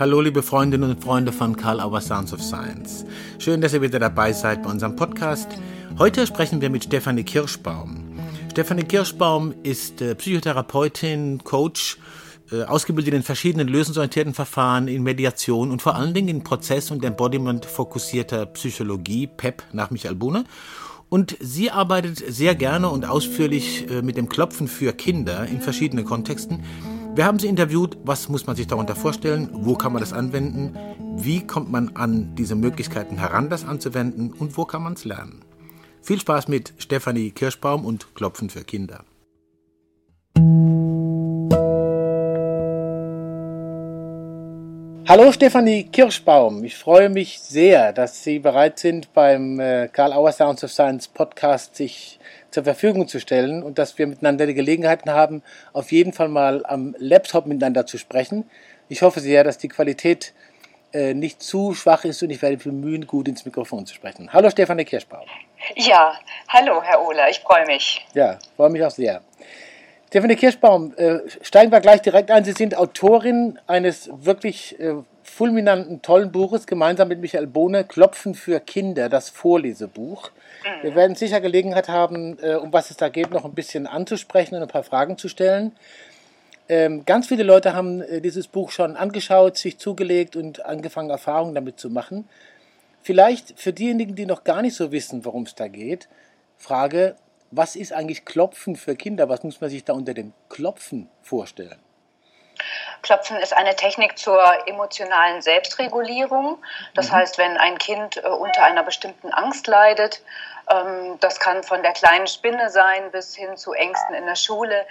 Hallo liebe Freundinnen und Freunde von Karl Auer Sounds of Science. Schön, dass ihr wieder dabei seid bei unserem Podcast. Heute sprechen wir mit Stefanie Kirschbaum. Stefanie Kirschbaum ist äh, Psychotherapeutin, Coach, äh, ausgebildet in verschiedenen lösungsorientierten Verfahren, in Mediation und vor allen Dingen in Prozess- und Embodiment fokussierter Psychologie, PEP nach Michael Buhne. Und sie arbeitet sehr gerne und ausführlich äh, mit dem Klopfen für Kinder in verschiedenen Kontexten. Wir haben sie interviewt, was muss man sich darunter vorstellen, wo kann man das anwenden, wie kommt man an diese Möglichkeiten heran, das anzuwenden und wo kann man es lernen. Viel Spaß mit Stefanie Kirschbaum und Klopfen für Kinder. Hallo Stefanie Kirschbaum, ich freue mich sehr, dass Sie bereit sind, beim äh, Karl Auer Sounds of Science Podcast sich zur Verfügung zu stellen und dass wir miteinander die Gelegenheit haben, auf jeden Fall mal am Laptop miteinander zu sprechen. Ich hoffe sehr, dass die Qualität äh, nicht zu schwach ist und ich werde mich bemühen, gut ins Mikrofon zu sprechen. Hallo Stefanie Kirschbaum. Ja, hallo Herr Ohler, ich freue mich. Ja, freue mich auch sehr. Stefanie Kirschbaum, äh, steigen wir gleich direkt ein. Sie sind Autorin eines wirklich äh, fulminanten, tollen Buches, gemeinsam mit Michael Bohne, Klopfen für Kinder, das Vorlesebuch. Mhm. Wir werden sicher Gelegenheit haben, äh, um was es da geht, noch ein bisschen anzusprechen und ein paar Fragen zu stellen. Ähm, ganz viele Leute haben dieses Buch schon angeschaut, sich zugelegt und angefangen, Erfahrungen damit zu machen. Vielleicht für diejenigen, die noch gar nicht so wissen, worum es da geht, Frage, was ist eigentlich Klopfen für Kinder? Was muss man sich da unter dem Klopfen vorstellen? Klopfen ist eine Technik zur emotionalen Selbstregulierung. Das mhm. heißt, wenn ein Kind äh, unter einer bestimmten Angst leidet, ähm, das kann von der kleinen Spinne sein bis hin zu Ängsten in der Schule, äh,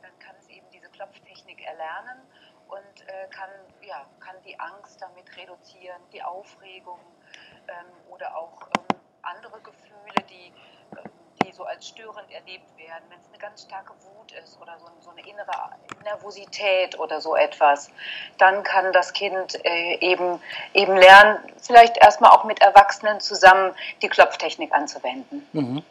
dann kann es eben diese Klopftechnik erlernen und äh, kann, ja, kann die Angst damit reduzieren, die Aufregung ähm, oder auch ähm, andere Gefühle, die die so als störend erlebt werden, wenn es eine ganz starke Wut ist oder so, so, eine innere Nervosität oder so etwas, dann kann das Kind äh, eben, eben lernen, vielleicht erstmal auch mit Erwachsenen zusammen die Klopftechnik anzuwenden. Mhm.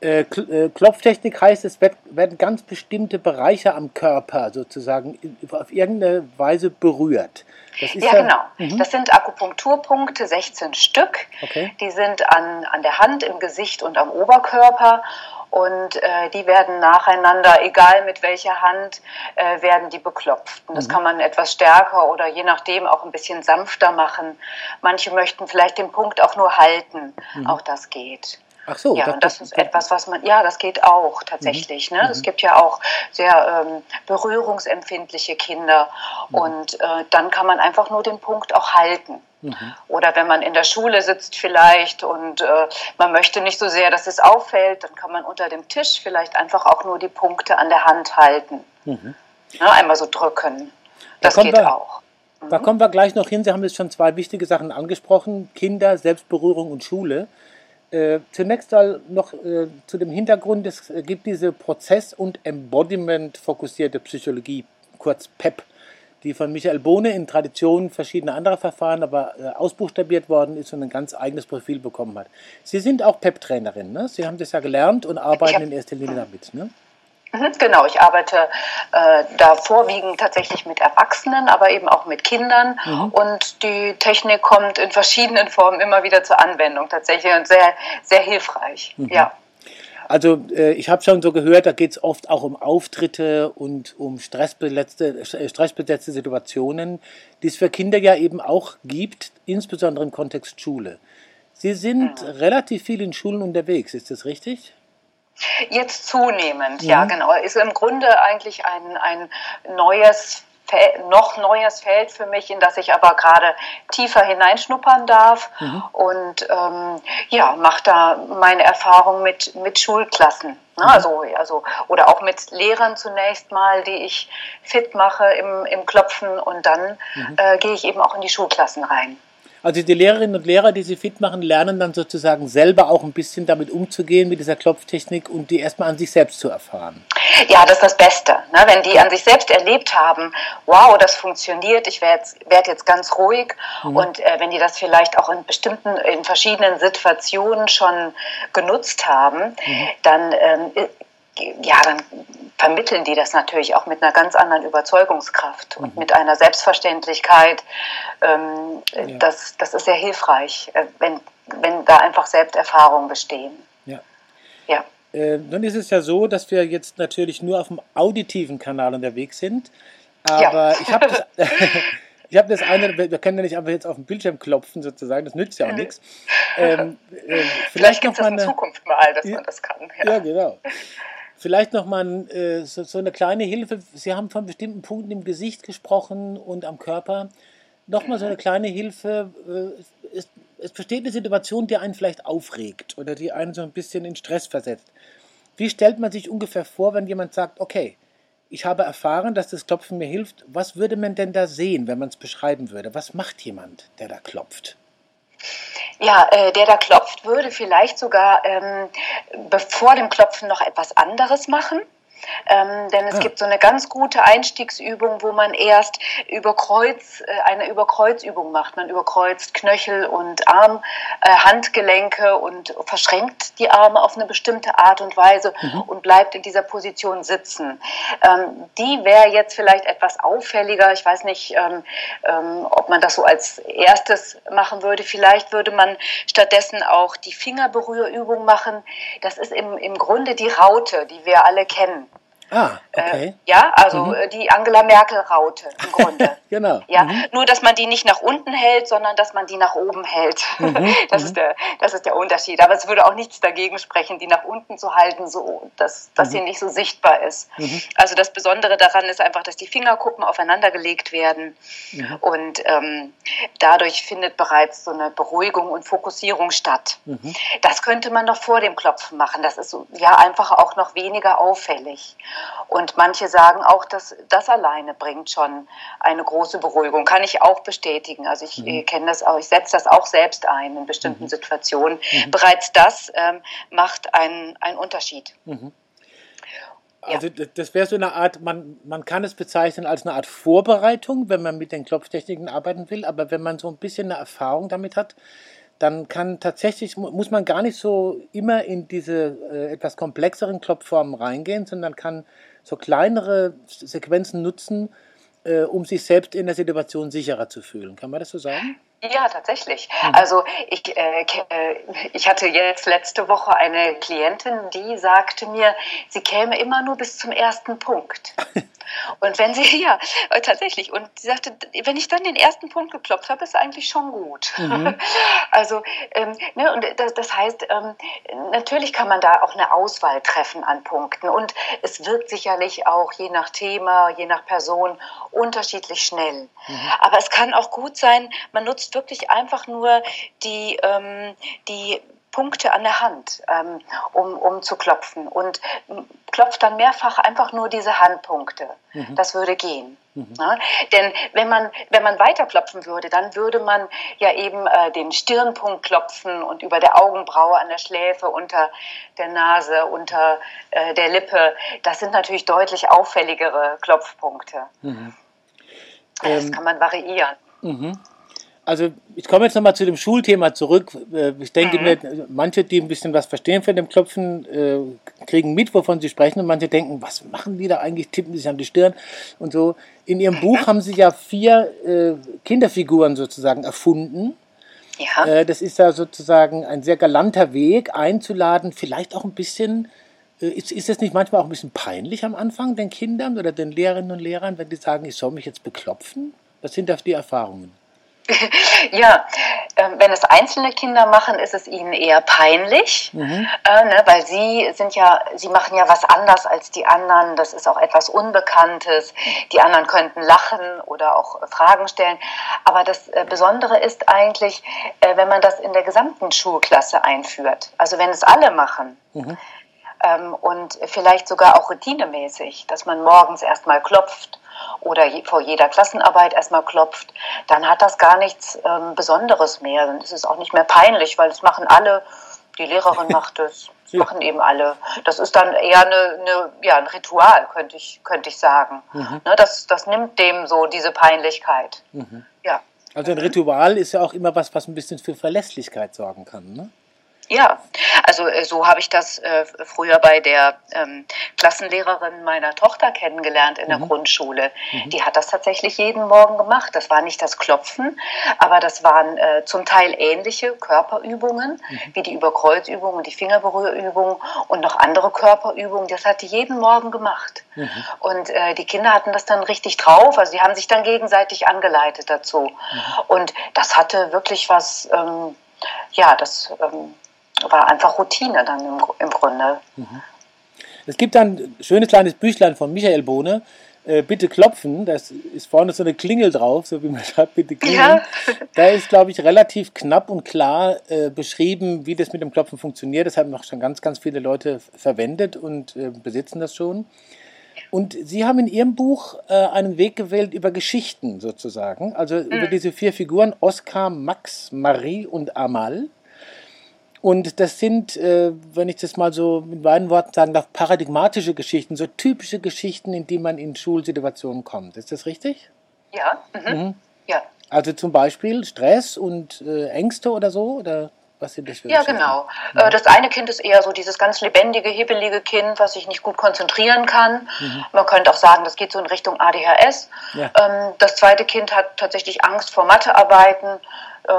Äh, äh, Klopftechnik heißt, es werden ganz bestimmte Bereiche am Körper sozusagen auf irgendeine Weise berührt. Ja, ja, genau. Mhm. Das sind Akupunkturpunkte, 16 Stück. Okay. Die sind an, an der Hand, im Gesicht und am Oberkörper. Und äh, die werden nacheinander, egal mit welcher Hand, äh, werden die beklopft. Und das mhm. kann man etwas stärker oder je nachdem auch ein bisschen sanfter machen. Manche möchten vielleicht den Punkt auch nur halten. Mhm. Auch das geht. Ach so. Ja, das, und das ist etwas, was man, ja, das geht auch tatsächlich. Mhm. Ne? Es mhm. gibt ja auch sehr ähm, berührungsempfindliche Kinder mhm. und äh, dann kann man einfach nur den Punkt auch halten. Mhm. Oder wenn man in der Schule sitzt vielleicht und äh, man möchte nicht so sehr, dass es auffällt, dann kann man unter dem Tisch vielleicht einfach auch nur die Punkte an der Hand halten. Mhm. Ne? Einmal so drücken. Das da geht wir, auch. Da kommen wir gleich noch hin. Sie haben jetzt schon zwei wichtige Sachen angesprochen. Kinder, Selbstberührung und Schule. Äh, zunächst mal noch äh, zu dem Hintergrund, es gibt diese Prozess- und Embodiment-fokussierte Psychologie, kurz PEP, die von Michael Bohne in Tradition verschiedener anderer Verfahren aber äh, ausbuchstabiert worden ist und ein ganz eigenes Profil bekommen hat. Sie sind auch PEP-Trainerin, ne? Sie haben das ja gelernt und arbeiten in erster Linie damit, ne? Mhm, genau, ich arbeite äh, da vorwiegend tatsächlich mit Erwachsenen, aber eben auch mit Kindern. Mhm. Und die Technik kommt in verschiedenen Formen immer wieder zur Anwendung tatsächlich und sehr, sehr hilfreich. Mhm. Ja. Also äh, ich habe schon so gehört, da geht es oft auch um Auftritte und um stressbesetzte, äh, stressbesetzte Situationen, die es für Kinder ja eben auch gibt, insbesondere im Kontext Schule. Sie sind mhm. relativ viel in Schulen unterwegs, ist das richtig? Jetzt zunehmend, ja, ja genau. Ist im Grunde eigentlich ein, ein neues noch neues Feld für mich, in das ich aber gerade tiefer hineinschnuppern darf mhm. und ähm, ja, mache da meine Erfahrung mit, mit Schulklassen. Ne? Mhm. Also, also, oder auch mit Lehrern zunächst mal, die ich fit mache im, im Klopfen und dann mhm. äh, gehe ich eben auch in die Schulklassen rein. Also die Lehrerinnen und Lehrer, die sie fit machen, lernen dann sozusagen selber auch ein bisschen damit umzugehen, mit dieser Klopftechnik und die erstmal an sich selbst zu erfahren. Ja, das ist das Beste. Ne? Wenn die an sich selbst erlebt haben, wow, das funktioniert, ich werde jetzt, werd jetzt ganz ruhig mhm. und äh, wenn die das vielleicht auch in bestimmten, in verschiedenen Situationen schon genutzt haben, mhm. dann ähm, ja, dann vermitteln die das natürlich auch mit einer ganz anderen Überzeugungskraft und mhm. mit einer Selbstverständlichkeit. Ähm, ja. das, das ist sehr hilfreich, äh, wenn, wenn da einfach Selbsterfahrungen bestehen. Ja. ja. Äh, nun ist es ja so, dass wir jetzt natürlich nur auf dem auditiven Kanal unterwegs sind. Aber ja. ich habe das, ich hab das eine, wir können ja nicht einfach jetzt auf den Bildschirm klopfen sozusagen, das nützt ja auch nichts. Ähm, äh, vielleicht vielleicht gibt es in Zukunft mal, dass man das kann. Ja, ja genau. Vielleicht nochmal äh, so, so eine kleine Hilfe. Sie haben von bestimmten Punkten im Gesicht gesprochen und am Körper. Nochmal so eine kleine Hilfe. Äh, es, es besteht eine Situation, die einen vielleicht aufregt oder die einen so ein bisschen in Stress versetzt. Wie stellt man sich ungefähr vor, wenn jemand sagt, okay, ich habe erfahren, dass das Klopfen mir hilft. Was würde man denn da sehen, wenn man es beschreiben würde? Was macht jemand, der da klopft? Ja, äh, der da klopft, würde vielleicht sogar ähm, bevor dem Klopfen noch etwas anderes machen. Ähm, denn es ja. gibt so eine ganz gute Einstiegsübung, wo man erst über Kreuz, äh, eine Überkreuzübung macht. Man überkreuzt Knöchel und Arm, äh, Handgelenke und verschränkt die Arme auf eine bestimmte Art und Weise mhm. und bleibt in dieser Position sitzen. Ähm, die wäre jetzt vielleicht etwas auffälliger. Ich weiß nicht, ähm, ähm, ob man das so als erstes machen würde. Vielleicht würde man stattdessen auch die Fingerberührübung machen. Das ist im, im Grunde die Raute, die wir alle kennen. Ah, okay. Äh, ja, also mhm. Äh, die Angela Merkel-Raute im Grunde. genau. Ja, mhm. nur dass man die nicht nach unten hält, sondern dass man die nach oben hält. Mhm. Das, ist mhm. der, das ist der Unterschied. Aber es würde auch nichts dagegen sprechen, die nach unten zu halten, so dass, dass sie mhm. nicht so sichtbar ist. Mhm. Also das Besondere daran ist einfach, dass die Fingerkuppen aufeinander gelegt werden und ähm, dadurch findet bereits so eine Beruhigung und Fokussierung statt. Das könnte man noch vor dem Klopfen machen. Das ist ja einfach auch noch weniger auffällig. Und manche sagen auch, dass das alleine bringt schon eine große Beruhigung. Kann ich auch bestätigen. Also ich mhm. kenne das auch, ich setze das auch selbst ein in bestimmten mhm. Situationen. Mhm. Bereits das ähm, macht einen, einen Unterschied. Mhm. Also ja. das wäre so eine Art, man, man kann es bezeichnen als eine Art Vorbereitung, wenn man mit den Klopftechniken arbeiten will, aber wenn man so ein bisschen eine Erfahrung damit hat, dann kann tatsächlich, muss man gar nicht so immer in diese äh, etwas komplexeren Klopfformen reingehen, sondern kann so kleinere Sequenzen nutzen, äh, um sich selbst in der Situation sicherer zu fühlen. Kann man das so sagen? Ja, tatsächlich. Mhm. Also ich, äh, äh, ich hatte jetzt letzte Woche eine Klientin, die sagte mir, sie käme immer nur bis zum ersten Punkt. Und wenn sie, ja, tatsächlich, und sie sagte, wenn ich dann den ersten Punkt geklopft habe, ist eigentlich schon gut. Mhm. Also, ähm, ne, und das, das heißt, ähm, natürlich kann man da auch eine Auswahl treffen an Punkten. Und es wird sicherlich auch je nach Thema, je nach Person unterschiedlich schnell. Mhm. Aber es kann auch gut sein, man nutzt wirklich einfach nur die, ähm, die Punkte an der Hand, ähm, um, um zu klopfen. Und klopft dann mehrfach einfach nur diese Handpunkte. Mhm. Das würde gehen. Mhm. Ja, denn wenn man, wenn man weiter klopfen würde, dann würde man ja eben äh, den Stirnpunkt klopfen und über der Augenbraue, an der Schläfe, unter der Nase, unter äh, der Lippe. Das sind natürlich deutlich auffälligere Klopfpunkte. Mhm. Das ähm, kann man variieren. Mhm. Also ich komme jetzt nochmal zu dem Schulthema zurück. Äh, ich denke mhm. mir, manche, die ein bisschen was verstehen von dem Klopfen, äh, kriegen mit, wovon sie sprechen und manche denken, was machen die da eigentlich, tippen sich an die Stirn und so. In ihrem Buch haben sie ja vier äh, Kinderfiguren sozusagen erfunden. Ja. Das ist ja sozusagen ein sehr galanter Weg, einzuladen, vielleicht auch ein bisschen ist, ist es nicht manchmal auch ein bisschen peinlich am Anfang den Kindern oder den Lehrerinnen und Lehrern, wenn die sagen, ich soll mich jetzt beklopfen? Was sind das die Erfahrungen? ja, äh, wenn es einzelne Kinder machen, ist es ihnen eher peinlich, mhm. äh, ne, weil sie sind ja, sie machen ja was anders als die anderen. Das ist auch etwas Unbekanntes. Die anderen könnten lachen oder auch Fragen stellen. Aber das äh, Besondere ist eigentlich, äh, wenn man das in der gesamten Schulklasse einführt. Also wenn es alle machen. Mhm. Ähm, und vielleicht sogar auch routinemäßig, dass man morgens erstmal klopft oder vor jeder Klassenarbeit erstmal klopft, dann hat das gar nichts ähm, Besonderes mehr. Dann ist es auch nicht mehr peinlich, weil es machen alle, die Lehrerin macht es, das machen eben alle. Das ist dann eher eine, eine, ja, ein Ritual, könnte ich, könnte ich sagen. Mhm. Ne, das, das nimmt dem so diese Peinlichkeit. Mhm. Ja. Also ein Ritual ist ja auch immer was, was ein bisschen für Verlässlichkeit sorgen kann, ne? Ja, also äh, so habe ich das äh, früher bei der ähm, Klassenlehrerin meiner Tochter kennengelernt in der mhm. Grundschule. Mhm. Die hat das tatsächlich jeden Morgen gemacht. Das war nicht das Klopfen, aber das waren äh, zum Teil ähnliche Körperübungen, mhm. wie die Überkreuzübungen, die Fingerberührübungen und noch andere Körperübungen. Das hat die jeden Morgen gemacht. Mhm. Und äh, die Kinder hatten das dann richtig drauf. Also die haben sich dann gegenseitig angeleitet dazu. Mhm. Und das hatte wirklich was, ähm, ja, das ähm, war einfach Routine dann im, im Grunde. Mhm. Es gibt ein schönes kleines Büchlein von Michael Bohne, äh, Bitte klopfen, das ist vorne so eine Klingel drauf, so wie man schreibt, bitte klingeln. Ja. Da ist, glaube ich, relativ knapp und klar äh, beschrieben, wie das mit dem Klopfen funktioniert. Das haben auch schon ganz, ganz viele Leute verwendet und äh, besitzen das schon. Und Sie haben in Ihrem Buch äh, einen Weg gewählt über Geschichten sozusagen, also mhm. über diese vier Figuren, Oskar, Max, Marie und Amal. Und das sind, äh, wenn ich das mal so mit meinen Worten sagen darf, paradigmatische Geschichten, so typische Geschichten, in die man in Schulsituationen kommt. Ist das richtig? Ja. Mhm. Mhm. Ja. Also zum Beispiel Stress und äh, Ängste oder so? Oder was sind das für Ja, genau. Mhm. Das eine Kind ist eher so dieses ganz lebendige, hibbelige Kind, was sich nicht gut konzentrieren kann. Mhm. Man könnte auch sagen, das geht so in Richtung ADHS. Ja. Ähm, das zweite Kind hat tatsächlich Angst vor Mathearbeiten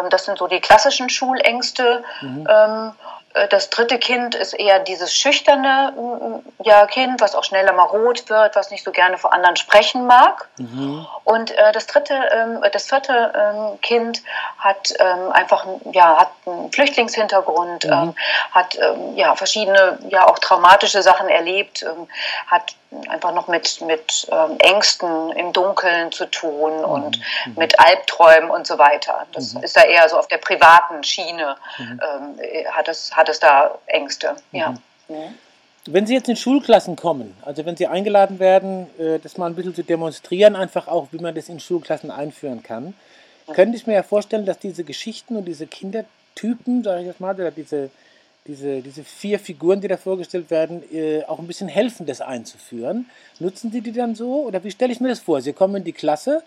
das sind so die klassischen Schulängste. Mhm. Ähm, äh, das dritte Kind ist eher dieses schüchterne ja, Kind, was auch schneller mal rot wird, was nicht so gerne vor anderen sprechen mag. Mhm. Und äh, das dritte, ähm, das vierte ähm, Kind hat ähm, einfach ja, hat einen Flüchtlingshintergrund, mhm. Ähm, hat ähm, ja, verschiedene, ja auch traumatische Sachen erlebt, ähm, hat einfach noch mit, mit Ängsten im Dunkeln zu tun mhm. und mhm. mit Albträumen und so weiter. Das mhm. ist da eher so auf der privaten Schiene, mhm. hat es hat es da Ängste. Ja. Mhm. Wenn Sie jetzt in Schulklassen kommen, also wenn Sie eingeladen werden, äh, das mal ein bisschen zu demonstrieren, einfach auch, wie man das in Schulklassen einführen kann, könnte ich mir ja vorstellen, dass diese Geschichten und diese Kindertypen, sage ich jetzt mal, oder diese, diese, diese vier Figuren, die da vorgestellt werden, äh, auch ein bisschen helfen, das einzuführen. Nutzen Sie die dann so oder wie stelle ich mir das vor? Sie kommen in die Klasse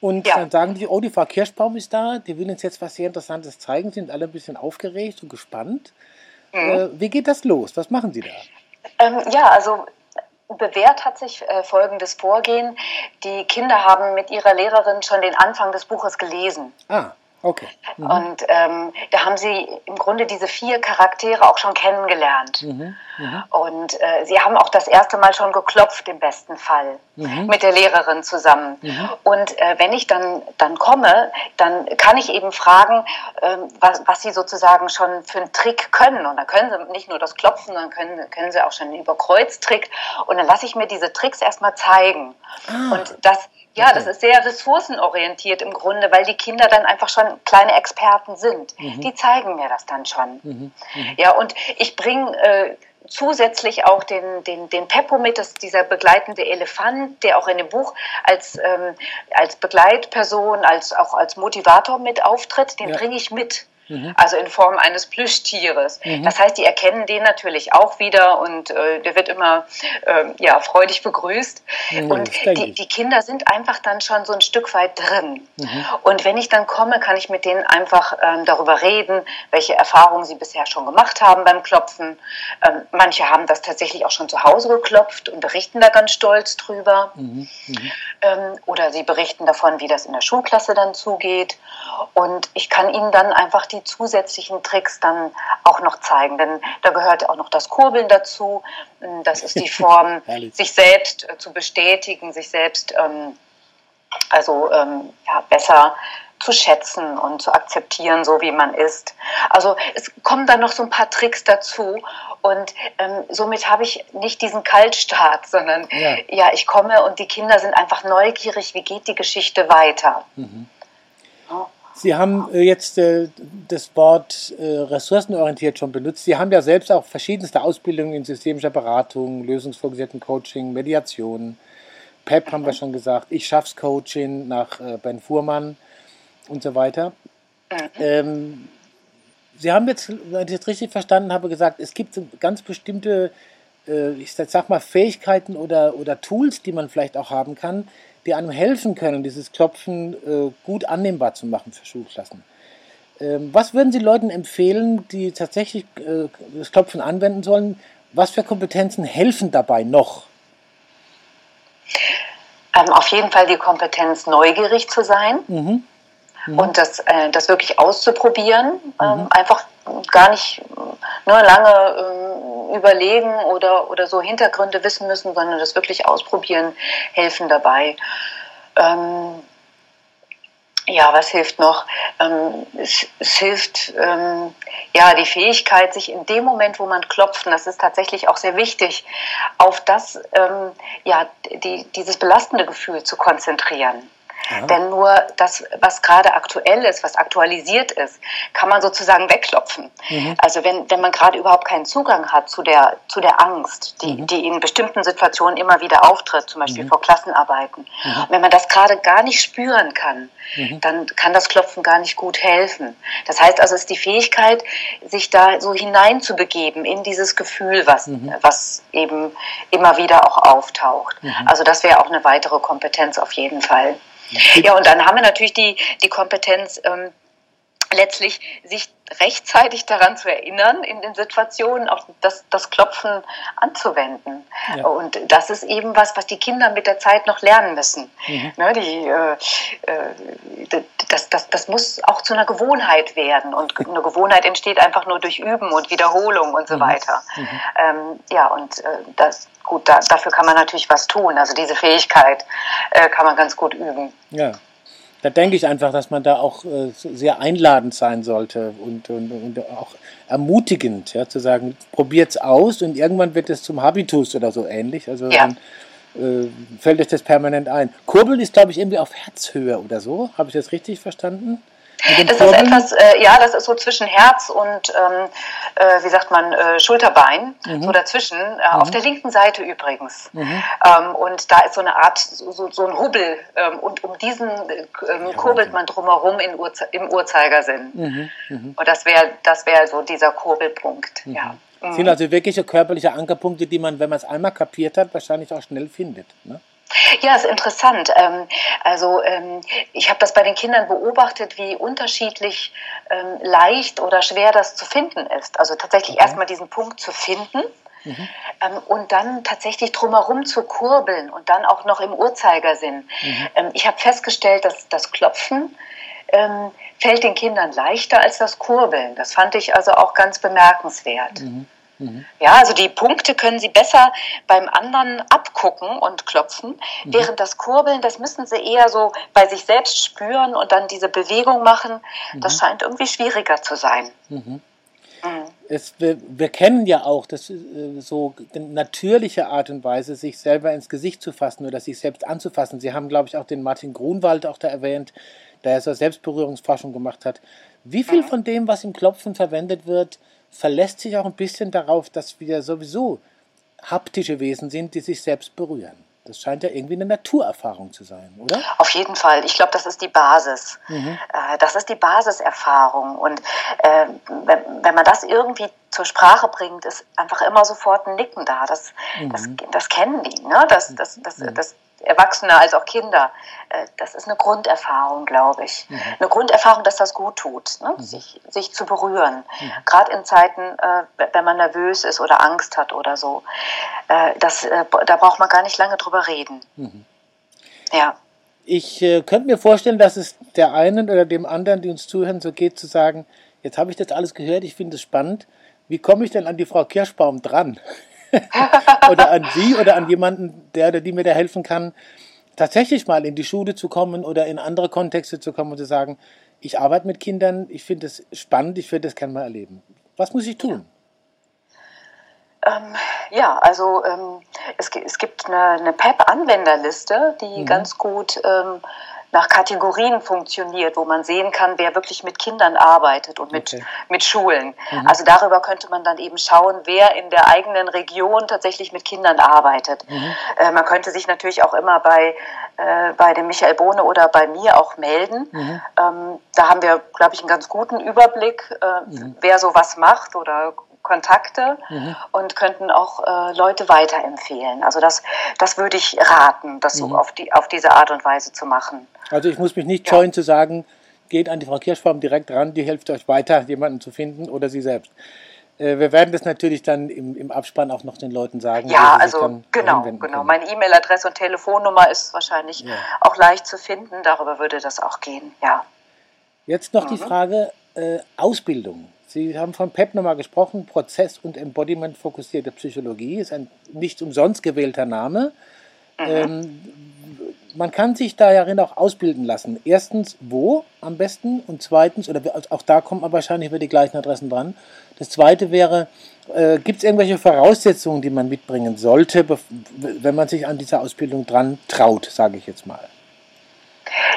und ja. dann sagen die, oh, die Frau Kirschbaum ist da, die will uns jetzt was sehr Interessantes zeigen, sind alle ein bisschen aufgeregt und gespannt. Mhm. Äh, wie geht das los? Was machen Sie da? Ähm, ja, also bewährt hat sich äh, folgendes Vorgehen. Die Kinder haben mit ihrer Lehrerin schon den Anfang des Buches gelesen. Ah. Okay. Mhm. Und ähm, da haben sie im Grunde diese vier Charaktere auch schon kennengelernt. Mhm. Mhm. Und äh, sie haben auch das erste Mal schon geklopft, im besten Fall, mhm. mit der Lehrerin zusammen. Mhm. Und äh, wenn ich dann, dann komme, dann kann ich eben fragen, äh, was, was sie sozusagen schon für einen Trick können. Und dann können sie nicht nur das Klopfen, dann können, können sie auch schon einen Überkreuztrick. Und dann lasse ich mir diese Tricks erstmal zeigen. Ah. Und das ja, das ist sehr ressourcenorientiert im Grunde, weil die Kinder dann einfach schon kleine Experten sind. Mhm. Die zeigen mir das dann schon. Mhm. Mhm. Ja, und ich bringe äh, zusätzlich auch den, den, den Peppo mit, das ist dieser begleitende Elefant, der auch in dem Buch als, ähm, als Begleitperson, als, auch als Motivator mit auftritt, den ja. bringe ich mit. Mhm. Also in Form eines Plüschtieres. Mhm. Das heißt, die erkennen den natürlich auch wieder und äh, der wird immer äh, ja, freudig begrüßt. Mhm, und die, die, Kinder sind einfach dann schon so ein Stück weit drin. Mhm. Und wenn ich dann komme, kann ich mit denen einfach ähm, darüber reden, welche Erfahrungen sie bisher schon gemacht haben beim Klopfen. Ähm, manche haben das tatsächlich auch schon zu Hause geklopft und berichten da ganz stolz drüber. Mhm. Mhm. Ähm, oder sie berichten davon, wie das in der Schulklasse dann zugeht. Und ich kann ihnen dann einfach die die zusätzlichen Tricks dann auch noch zeigen. Denn da gehört auch noch das Kurbeln dazu. Das ist die Form, sich selbst äh, zu bestätigen, sich selbst ähm, also ähm, ja, besser zu schätzen und zu akzeptieren, so wie man ist. Also es kommen dann noch so ein paar Tricks dazu und ähm, somit habe ich nicht diesen Kaltstart, sondern ja. ja. ich komme und die Kinder sind einfach neugierig, wie geht die Geschichte weiter. Mhm. Sie haben äh, jetzt äh, das Wort äh, ressourcenorientiert schon benutzt. Sie haben ja selbst auch verschiedenste Ausbildungen in systemischer Beratung, lösungsfokussierten Coaching, Mediation. PEP haben wir schon gesagt, ich schaff's Coaching nach Ben Fuhrmann und so weiter. Ähm, Sie haben jetzt, wenn ich das richtig verstanden habe, gesagt, es gibt ganz bestimmte, ich sag mal, Fähigkeiten oder, oder Tools, die man vielleicht auch haben kann, die einem helfen können, dieses Klopfen äh, gut annehmbar zu machen für Schulklassen. Ähm, was würden Sie Leuten empfehlen, die tatsächlich äh, das Klopfen anwenden sollen? Was für Kompetenzen helfen dabei noch? Ähm, auf jeden Fall die Kompetenz, neugierig zu sein mhm. Mhm. und das, äh, das wirklich auszuprobieren. Ähm, mhm. Einfach gar nicht nur lange ähm, überlegen oder, oder so Hintergründe wissen müssen, sondern das wirklich ausprobieren, helfen dabei. Ähm, ja, was hilft noch? Ähm, es, es, hilft ähm, ja die Fähigkeit, sich in dem Moment, wo man klopft, das ist tatsächlich auch sehr wichtig, auf das ähm, ja die, dieses belastende Gefühl zu konzentrieren. Ja. Denn nur das, was gerade aktuell ist, was aktualisiert ist, kann man sozusagen wegklopfen. Mhm. Also wenn, wenn man gerade überhaupt keinen Zugang hat zu der, zu der Angst, die, mhm. die in bestimmten Situationen immer wieder auftritt, zum Beispiel mhm. vor Klassenarbeiten, mhm. wenn man das gerade gar nicht spüren kann, mhm. dann kann das Klopfen gar nicht gut helfen. Das heißt also, es ist die Fähigkeit, sich da so hineinzubegeben in dieses Gefühl, was, mhm. was eben immer wieder auch auftaucht. Also das wäre auch eine weitere Kompetenz auf jeden Fall. Ja, und dann haben wir natürlich die, die Kompetenz, ähm, letztlich sich rechtzeitig daran zu erinnern, in den Situationen auch das, das Klopfen anzuwenden. Ja. Und das ist eben was, was die Kinder mit der Zeit noch lernen müssen. Mhm. Ne, die, äh, äh, das, das, das muss auch zu einer Gewohnheit werden. Und eine Gewohnheit entsteht einfach nur durch Üben und Wiederholung und so mhm. weiter. Mhm. Ähm, ja, und äh, das, gut, da, dafür kann man natürlich was tun. Also diese Fähigkeit äh, kann man ganz gut üben. Ja da denke ich einfach, dass man da auch äh, sehr einladend sein sollte und, und, und auch ermutigend, ja, zu sagen, probiert's aus und irgendwann wird es zum Habitus oder so ähnlich. Also ja. dann äh, fällt euch das permanent ein. Kurbeln ist, glaube ich, irgendwie auf Herzhöhe oder so. Habe ich das richtig verstanden? Das ist etwas, äh, ja, das ist so zwischen Herz und, ähm, äh, wie sagt man, äh, Schulterbein, mhm. so dazwischen, äh, mhm. auf der linken Seite übrigens. Mhm. Ähm, und da ist so eine Art, so, so ein Hubbel ähm, und um diesen ähm, kurbelt man drumherum in Urze im Uhrzeigersinn. Mhm. Mhm. Und das wäre das wär so dieser Kurbelpunkt, mhm. ja. Sind also wirkliche körperliche Ankerpunkte, die man, wenn man es einmal kapiert hat, wahrscheinlich auch schnell findet. Ne? Ja, ist interessant. Ähm, also ähm, ich habe das bei den Kindern beobachtet, wie unterschiedlich ähm, leicht oder schwer das zu finden ist. Also tatsächlich okay. erstmal diesen Punkt zu finden. Mhm. und dann tatsächlich drumherum zu kurbeln und dann auch noch im Uhrzeigersinn. Mhm. ich habe festgestellt, dass das Klopfen fällt den Kindern leichter als das Kurbeln. Das fand ich also auch ganz bemerkenswert. Mhm. Mhm. Ja, also die Punkte können Sie besser beim anderen abgucken und klopfen, mhm. während das Kurbeln, das müssen Sie eher so bei sich selbst spüren und dann diese Bewegung machen. Das mhm. scheint irgendwie schwieriger zu sein. Mhm. mhm. Es, wir, wir, kennen ja auch das äh, so natürliche Art und Weise, sich selber ins Gesicht zu fassen oder sich selbst anzufassen. Sie haben, glaube ich, auch den Martin Grunwald auch da erwähnt, der so Selbstberührungsforschung gemacht hat. Wie viel von dem, was im Klopfen verwendet wird, verlässt sich auch ein bisschen darauf, dass wir sowieso haptische Wesen sind, die sich selbst berühren. Das scheint ja irgendwie eine Naturerfahrung zu sein, oder? Auf jeden Fall. Ich glaube, das ist die Basis. Mhm. Äh, das ist die Basiserfahrung. Und äh, wenn, man das irgendwie zur Sprache bringt, ist einfach immer sofort ein Nicken da. Das, mhm. das, das kennen die. Ne? Das, das, das, mhm. das, Erwachsene als auch Kinder. Äh, das ist eine Grunderfahrung, glaube ich. Mhm. Eine Grunderfahrung, dass das gut tut, ne? mhm. sich, sich zu berühren. Mhm. Gerade in Zeiten, äh, wenn man nervös ist oder Angst hat oder so. Äh, das, da braucht man gar nicht lange drüber reden. Mhm. Ja. Ich äh, könnte mir vorstellen, dass es der einen oder dem anderen, die uns zuhören, so geht, zu sagen, jetzt habe ich das alles gehört, ich finde es spannend. Wie komme ich denn an die Frau Kirschbaum dran? oder an Sie oder an jemanden, der oder die mir da helfen kann, tatsächlich mal in die Schule zu kommen oder in andere Kontexte zu kommen und zu sagen, ich arbeite mit Kindern, ich finde es spannend, ich würde das gerne mal erleben. Was muss ich tun? Ähm, ja, also ähm, es, es, gibt eine, eine PEP-Anwenderliste, die mhm. ganz gut ähm, nach Kategorien funktioniert, wo man sehen kann, wer wirklich mit Kindern arbeitet und mit, okay. mit Schulen. Mhm. Also darüber könnte man dann eben schauen, wer in der eigenen Region tatsächlich mit Kindern arbeitet. Mhm. Äh, man könnte sich natürlich auch immer bei, äh, bei dem Michael Bohne oder bei mir auch melden. Mhm. Ähm, da haben wir, glaube ich, einen ganz guten Überblick, äh, mhm. wer sowas macht oder Kontakte mhm. und könnten auch äh, Leute weiterempfehlen. Also das, das würde ich raten, das mhm. so auf, die, auf diese Art und Weise zu machen. Also ich muss mich nicht scheuen ja. zu sagen, geht an die Frau Kirschbaum direkt ran, die hilft euch weiter, jemanden zu finden oder sie selbst. Äh, wir werden das natürlich dann im, im Abspann auch noch den Leuten sagen. Ja, also genau, genau. Meine E-Mail-Adresse und Telefonnummer ist wahrscheinlich ja. auch leicht zu finden. Darüber würde das auch gehen, ja. Jetzt noch mhm. die Frage äh, Ausbildung. Sie haben von PEP nochmal gesprochen, Prozess- und Embodiment-fokussierte Psychologie, ist ein nicht umsonst gewählter Name. Mhm. Ähm, man kann sich darin auch ausbilden lassen. Erstens, wo am besten? Und zweitens, oder auch da kommt man wahrscheinlich über die gleichen Adressen dran. Das zweite wäre, äh, gibt es irgendwelche Voraussetzungen, die man mitbringen sollte, wenn man sich an dieser Ausbildung dran traut, sage ich jetzt mal?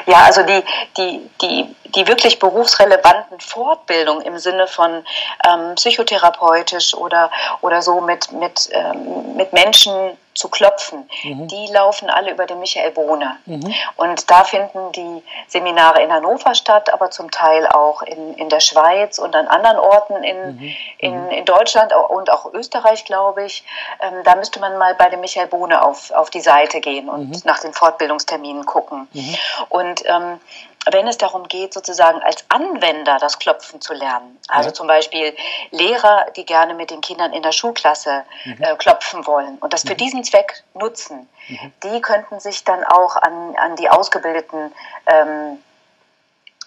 Ja, also die, die, die, die wirklich berufsrelevanten Fortbildungen im Sinne von ähm, psychotherapeutisch oder, oder so mit, mit, ähm, mit Menschen zu klopfen, mhm. die laufen alle über den Michael Bohne. Mhm. Und da finden die Seminare in Hannover statt, aber zum Teil auch in, in der Schweiz und an anderen Orten in, mhm. in, mhm. in Deutschland und auch Österreich, glaube ich. Ähm, da müsste man mal bei dem Michael Bohne auf, auf die Seite gehen und mhm. nach den Fortbildungsterminen gucken. Mhm. Und ähm, wenn es darum geht, sozusagen als Anwender das Klopfen zu lernen. Also ja. zum Beispiel Lehrer, die gerne mit den Kindern in der Schulklasse mhm. äh, klopfen wollen und das für mhm. diesen Zweck nutzen, mhm. die könnten sich dann auch an, an die ausgebildeten ähm,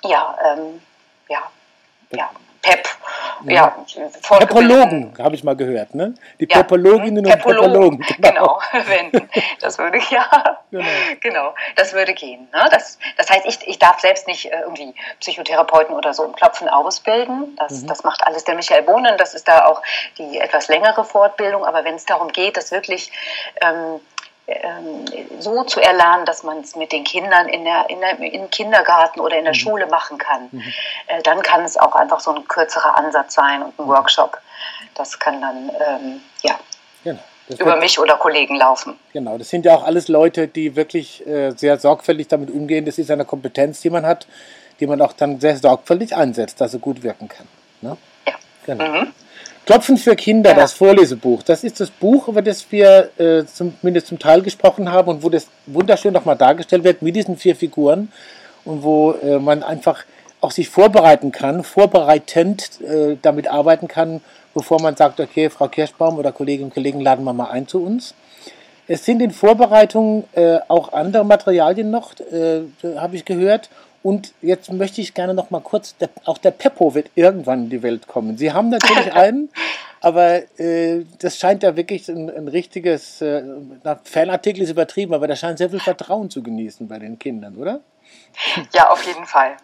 ja, ähm, ja, ja, PEP. Ja, ja Pepologen, habe ich mal gehört, ne? Die ja, Pepologinnen und Pepologen. Genau, genau wenden. Das würde, ja, genau. genau, das würde gehen. Ne? Das, das heißt, ich, ich darf selbst nicht äh, irgendwie Psychotherapeuten oder so im Klopfen ausbilden. Das, mhm. das macht alles der Michael Bohnen. Das ist da auch die etwas längere Fortbildung. Aber wenn es darum geht, dass wirklich ähm, so zu erlernen, dass man es mit den Kindern in der, in der, im Kindergarten oder in der mhm. Schule machen kann. Mhm. Äh, dann kann es auch einfach so ein kürzerer Ansatz sein und ein Workshop. Das kann dann, ähm, ja. Genau über mich oder Kollegen laufen. Genau, das sind ja auch alles Leute, die wirklich äh, sehr sorgfältig damit umgehen. Das ist eine Kompetenz, die man hat, die man auch dann sehr sorgfältig einsetzt, dass sie gut wirken kann. Ne? Ja. Genau. Mhm. Klopfen für Kinder, ja. das Vorlesebuch. Das ist das Buch, über das wir äh, zumindest zum Teil gesprochen haben und wo das wunderschön nochmal dargestellt wird mit diesen vier Figuren und wo äh, man einfach auch sich vorbereiten kann, vorbereitend äh, damit arbeiten kann, bevor man sagt, okay, Frau Kirschbaum oder Kolleginnen und Kollegen laden wir mal ein zu uns. Es sind in Vorbereitung äh, auch andere Materialien noch, äh, habe ich gehört. Und jetzt möchte ich gerne noch mal kurz, der, auch der Peppo wird irgendwann in die Welt kommen. Sie haben natürlich einen, aber äh, das scheint ja wirklich ein, ein richtiges, äh, Fanartikel ist übertrieben, aber der scheint sehr viel Vertrauen zu genießen bei den Kindern, oder? Ja, auf jeden Fall.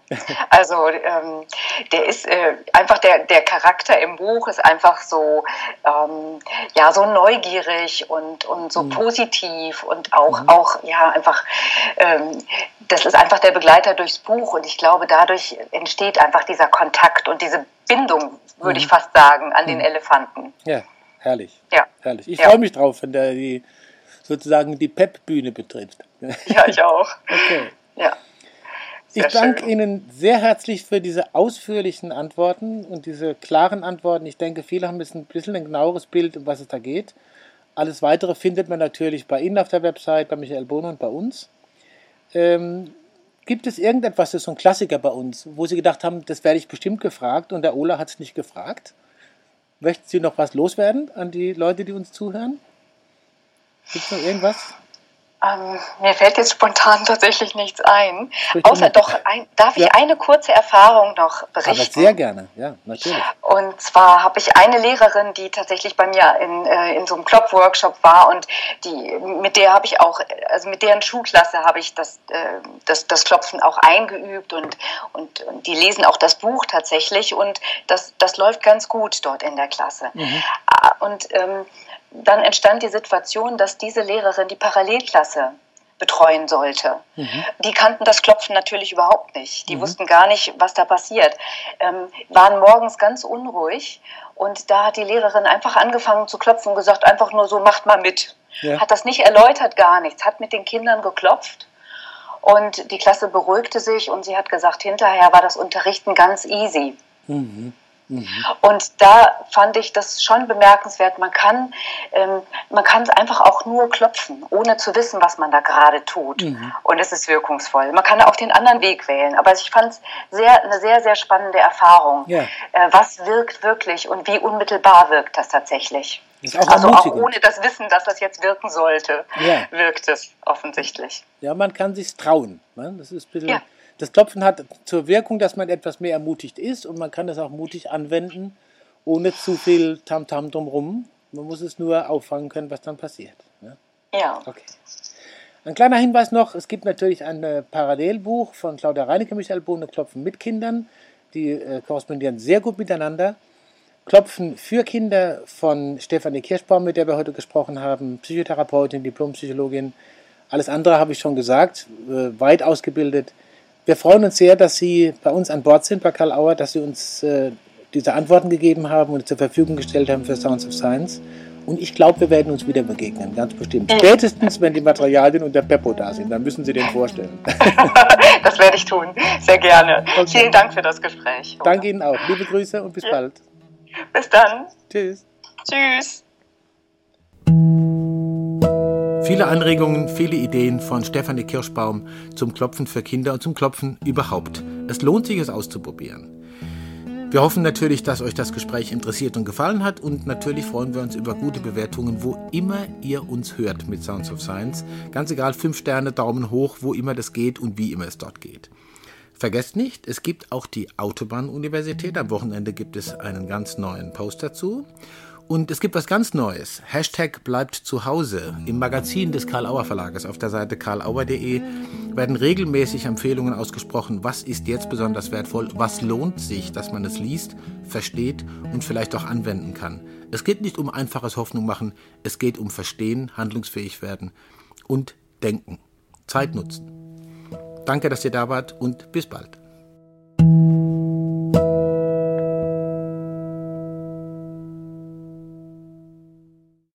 Also ähm, der ist äh, einfach der, der Charakter im Buch ist einfach so ähm, ja so neugierig und, und so mhm. positiv und auch mhm. auch ja einfach ähm, das ist einfach der Begleiter durchs Buch und ich glaube dadurch entsteht einfach dieser Kontakt und diese Bindung würde mhm. ich fast sagen an den mhm. Elefanten. Ja, herrlich. Ja, herrlich. Ich ja. freue mich drauf, wenn der die sozusagen die Pep-Bühne betrifft. Ja, ich auch. okay. Ja. Sehr ich danke schön. Ihnen sehr herzlich für diese ausführlichen Antworten und diese klaren Antworten. Ich denke, viele haben jetzt ein bisschen ein genaueres Bild, um was es da geht. Alles Weitere findet man natürlich bei Ihnen auf der Website, bei Michael Bohne und bei uns. Ähm, gibt es irgendetwas, das ist so ein Klassiker bei uns, wo Sie gedacht haben, das werde ich bestimmt gefragt und der Ola hat es nicht gefragt? Möchten Sie noch was loswerden an die Leute, die uns zuhören? Gibt es noch irgendwas? Ähm, mir fällt jetzt spontan tatsächlich nichts ein. Außer doch, ein, darf ich ja. eine kurze Erfahrung noch berichten? Aber sehr gerne, ja, natürlich. Und zwar habe ich eine Lehrerin, die tatsächlich bei mir in, äh, in so einem Klopf-Workshop war und die, mit der habe ich auch, also mit deren Schulklasse habe ich das, äh, das, das Klopfen auch eingeübt und, und, und, die lesen auch das Buch tatsächlich und das, das läuft ganz gut dort in der Klasse. Mhm. Ah, und ähm, dann entstand die Situation, dass diese Lehrerin die Parallelklasse betreuen sollte. Mhm. Die kannten das Klopfen natürlich überhaupt nicht. Die mhm. wussten gar nicht, was da passiert. Ähm, waren morgens ganz unruhig und da hat die Lehrerin einfach angefangen zu klopfen und gesagt, einfach nur so, macht mal mit. Ja. Hat das nicht erläutert, gar nichts. Hat mit den Kindern geklopft und die Klasse beruhigte sich und sie hat gesagt, hinterher war das Unterrichten ganz easy. Mhm. Mhm. Und da fand ich das schon bemerkenswert. Man kann, ähm, man kann es einfach auch nur klopfen, ohne zu wissen, was man da gerade tut. Mhm. Und es ist wirkungsvoll. Man kann auch den anderen Weg wählen. Aber ich fand es sehr, eine sehr, sehr spannende Erfahrung. Ja. Äh, was wirkt wirklich und wie unmittelbar wirkt das tatsächlich? Auch also auch ohne das Wissen, dass das jetzt wirken sollte, ja. wirkt es offensichtlich. Ja, man kann sich trauen. Ne? Das ist ein bisschen ja das Klopfen hat zur Wirkung, dass man etwas mehr ermutigt ist und man kann das auch mutig anwenden, ohne zu viel Tamtam -Tam drumherum. Man muss es nur auffangen können, was dann passiert. Ne? Ja. Okay. Ein kleiner Hinweis noch, es gibt natürlich ein äh, Parallelbuch von Claudia Reinecke, Michael Bohne, Klopfen mit Kindern. Die äh, korrespondieren sehr gut miteinander. Klopfen für Kinder von Stefanie Kirschbaum, mit der wir heute gesprochen haben, Psychotherapeutin, Diplompsychologin. Alles andere habe ich schon gesagt, äh, weit ausgebildet. Wir freuen uns sehr, dass Sie bei uns an Bord sind, bei Karl Auer, dass Sie uns äh, diese Antworten gegeben haben und zur Verfügung gestellt haben für Sounds of Science. Und ich glaube, wir werden uns wieder begegnen, ganz bestimmt. Spätestens, wenn die Materialien und der Beppo da sind, dann müssen Sie den vorstellen. das werde ich tun, sehr gerne. Okay. Vielen Dank für das Gespräch. Danke Ihnen auch. Liebe Grüße und bis bald. Bis dann. Tschüss. Tschüss. Viele Anregungen, viele Ideen von Stefanie Kirschbaum zum Klopfen für Kinder und zum Klopfen überhaupt. Es lohnt sich, es auszuprobieren. Wir hoffen natürlich, dass euch das Gespräch interessiert und gefallen hat und natürlich freuen wir uns über gute Bewertungen, wo immer ihr uns hört mit Sounds of Science. Ganz egal, 5 Sterne, Daumen hoch, wo immer das geht und wie immer es dort geht. Vergesst nicht, es gibt auch die Autobahn-Universität. Am Wochenende gibt es einen ganz neuen Post dazu. Und es gibt was ganz Neues. Hashtag bleibt zu Hause. Im Magazin des Karl-Auer Verlages auf der Seite karlauer.de werden regelmäßig Empfehlungen ausgesprochen. Was ist jetzt besonders wertvoll? Was lohnt sich, dass man es liest, versteht und vielleicht auch anwenden kann? Es geht nicht um einfaches Hoffnung machen. Es geht um Verstehen, handlungsfähig werden und Denken. Zeit nutzen. Danke, dass ihr da wart und bis bald.